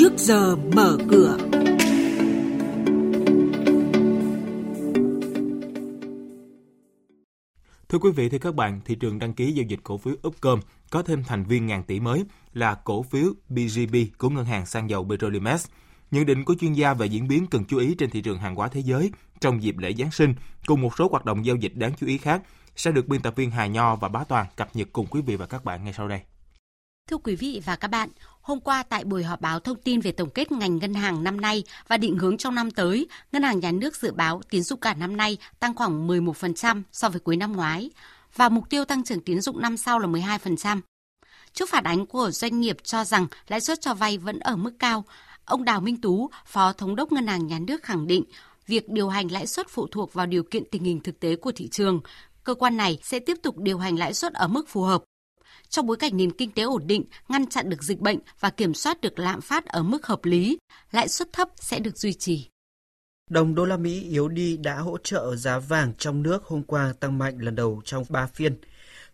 trước giờ mở cửa. Thưa quý vị, thưa các bạn, thị trường đăng ký giao dịch cổ phiếu Upcom có thêm thành viên ngàn tỷ mới là cổ phiếu BGB của ngân hàng xăng dầu Petrolimex. Nhận định của chuyên gia về diễn biến cần chú ý trên thị trường hàng hóa thế giới trong dịp lễ Giáng sinh cùng một số hoạt động giao dịch đáng chú ý khác sẽ được biên tập viên Hà Nho và Bá Toàn cập nhật cùng quý vị và các bạn ngay sau đây. Thưa quý vị và các bạn, hôm qua tại buổi họp báo thông tin về tổng kết ngành ngân hàng năm nay và định hướng trong năm tới, Ngân hàng Nhà nước dự báo tín dụng cả năm nay tăng khoảng 11% so với cuối năm ngoái và mục tiêu tăng trưởng tín dụng năm sau là 12%. Trước phản ánh của doanh nghiệp cho rằng lãi suất cho vay vẫn ở mức cao, ông Đào Minh Tú, Phó Thống đốc Ngân hàng Nhà nước khẳng định việc điều hành lãi suất phụ thuộc vào điều kiện tình hình thực tế của thị trường. Cơ quan này sẽ tiếp tục điều hành lãi suất ở mức phù hợp trong bối cảnh nền kinh tế ổn định, ngăn chặn được dịch bệnh và kiểm soát được lạm phát ở mức hợp lý, lãi suất thấp sẽ được duy trì. Đồng đô la Mỹ yếu đi đã hỗ trợ giá vàng trong nước hôm qua tăng mạnh lần đầu trong 3 phiên.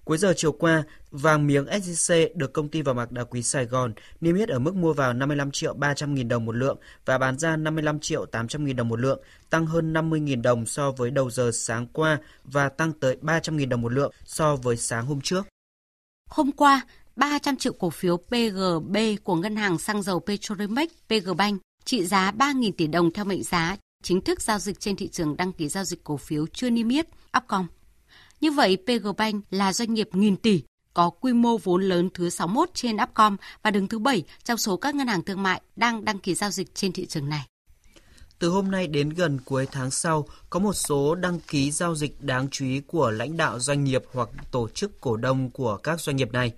Cuối giờ chiều qua, vàng miếng SJC được công ty vàng bạc đá quý Sài Gòn niêm yết ở mức mua vào 55 triệu 300 nghìn đồng một lượng và bán ra 55 triệu 800 nghìn đồng một lượng, tăng hơn 50 nghìn đồng so với đầu giờ sáng qua và tăng tới 300 nghìn đồng một lượng so với sáng hôm trước. Hôm qua, 300 triệu cổ phiếu PGB của ngân hàng xăng dầu Petrolimex PGBank trị giá 3.000 tỷ đồng theo mệnh giá chính thức giao dịch trên thị trường đăng ký giao dịch cổ phiếu chưa niêm yết Upcom. Như vậy, PGBank là doanh nghiệp nghìn tỷ có quy mô vốn lớn thứ 61 trên Upcom và đứng thứ 7 trong số các ngân hàng thương mại đang đăng ký giao dịch trên thị trường này. Từ hôm nay đến gần cuối tháng sau, có một số đăng ký giao dịch đáng chú ý của lãnh đạo doanh nghiệp hoặc tổ chức cổ đông của các doanh nghiệp này.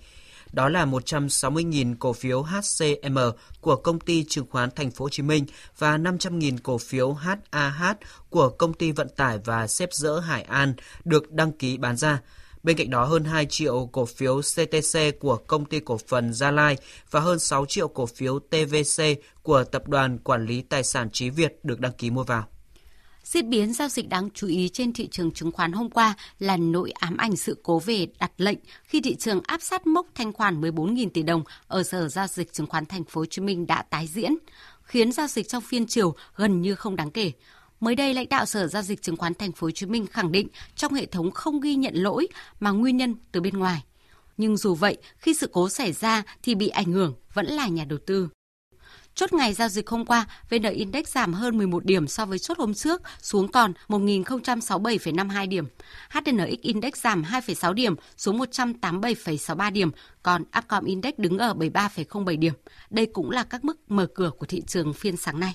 Đó là 160.000 cổ phiếu HCM của công ty chứng khoán Thành phố Hồ Chí Minh và 500.000 cổ phiếu HAH của công ty vận tải và xếp dỡ Hải An được đăng ký bán ra. Bên cạnh đó hơn 2 triệu cổ phiếu CTC của công ty cổ phần Gia Lai và hơn 6 triệu cổ phiếu TVC của Tập đoàn Quản lý Tài sản Trí Việt được đăng ký mua vào. Diễn biến giao dịch đáng chú ý trên thị trường chứng khoán hôm qua là nội ám ảnh sự cố về đặt lệnh khi thị trường áp sát mốc thanh khoản 14.000 tỷ đồng ở Sở giao dịch chứng khoán Thành phố Hồ Chí Minh đã tái diễn, khiến giao dịch trong phiên chiều gần như không đáng kể. Mới đây, lãnh đạo Sở giao dịch chứng khoán Thành phố Hồ Chí Minh khẳng định trong hệ thống không ghi nhận lỗi mà nguyên nhân từ bên ngoài. Nhưng dù vậy, khi sự cố xảy ra thì bị ảnh hưởng vẫn là nhà đầu tư. Chốt ngày giao dịch hôm qua, VN Index giảm hơn 11 điểm so với chốt hôm trước, xuống còn 1.067,52 điểm. HNX Index giảm 2,6 điểm, xuống 187,63 điểm, còn Upcom Index đứng ở 73,07 điểm. Đây cũng là các mức mở cửa của thị trường phiên sáng nay.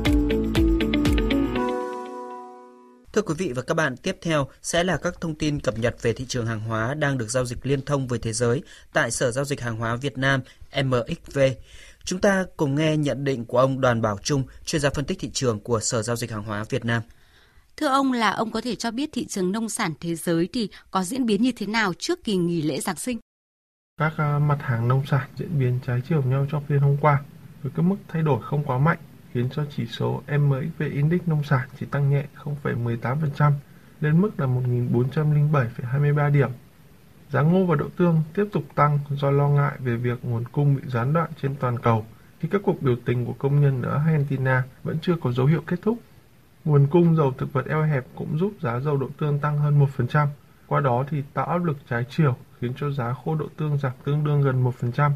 Thưa quý vị và các bạn, tiếp theo sẽ là các thông tin cập nhật về thị trường hàng hóa đang được giao dịch liên thông với thế giới tại Sở Giao dịch Hàng hóa Việt Nam MXV. Chúng ta cùng nghe nhận định của ông Đoàn Bảo Trung, chuyên gia phân tích thị trường của Sở Giao dịch Hàng hóa Việt Nam. Thưa ông là ông có thể cho biết thị trường nông sản thế giới thì có diễn biến như thế nào trước kỳ nghỉ lễ Giáng sinh? Các à, mặt hàng nông sản diễn biến trái chiều nhau trong phiên hôm qua với các mức thay đổi không quá mạnh khiến cho chỉ số MXV Index nông sản chỉ tăng nhẹ 0,18% lên mức là 1.407,23 điểm. Giá ngô và đậu tương tiếp tục tăng do lo ngại về việc nguồn cung bị gián đoạn trên toàn cầu khi các cuộc biểu tình của công nhân ở Argentina vẫn chưa có dấu hiệu kết thúc. Nguồn cung dầu thực vật eo hẹp cũng giúp giá dầu đậu tương tăng hơn 1%, qua đó thì tạo áp lực trái chiều khiến cho giá khô đậu tương giảm tương đương gần 1%.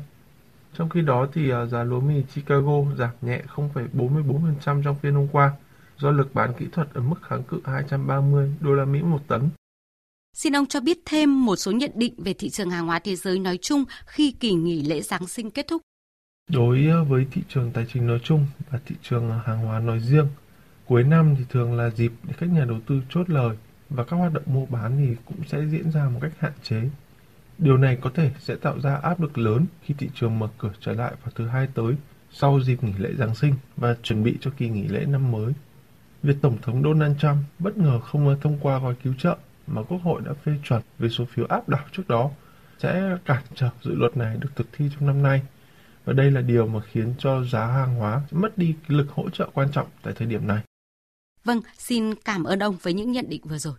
Trong khi đó thì à, giá lúa mì Chicago giảm nhẹ 0,44% trong phiên hôm qua do lực bán kỹ thuật ở mức kháng cự 230 đô la Mỹ một tấn. Xin ông cho biết thêm một số nhận định về thị trường hàng hóa thế giới nói chung khi kỳ nghỉ lễ Giáng sinh kết thúc. Đối với thị trường tài chính nói chung và thị trường hàng hóa nói riêng, cuối năm thì thường là dịp để các nhà đầu tư chốt lời và các hoạt động mua bán thì cũng sẽ diễn ra một cách hạn chế Điều này có thể sẽ tạo ra áp lực lớn khi thị trường mở cửa trở lại vào thứ hai tới sau dịp nghỉ lễ Giáng sinh và chuẩn bị cho kỳ nghỉ lễ năm mới. Việc Tổng thống Donald Trump bất ngờ không thông qua gói cứu trợ mà Quốc hội đã phê chuẩn về số phiếu áp đảo trước đó sẽ cản trở dự luật này được thực thi trong năm nay. Và đây là điều mà khiến cho giá hàng hóa mất đi lực hỗ trợ quan trọng tại thời điểm này. Vâng, xin cảm ơn ông với những nhận định vừa rồi.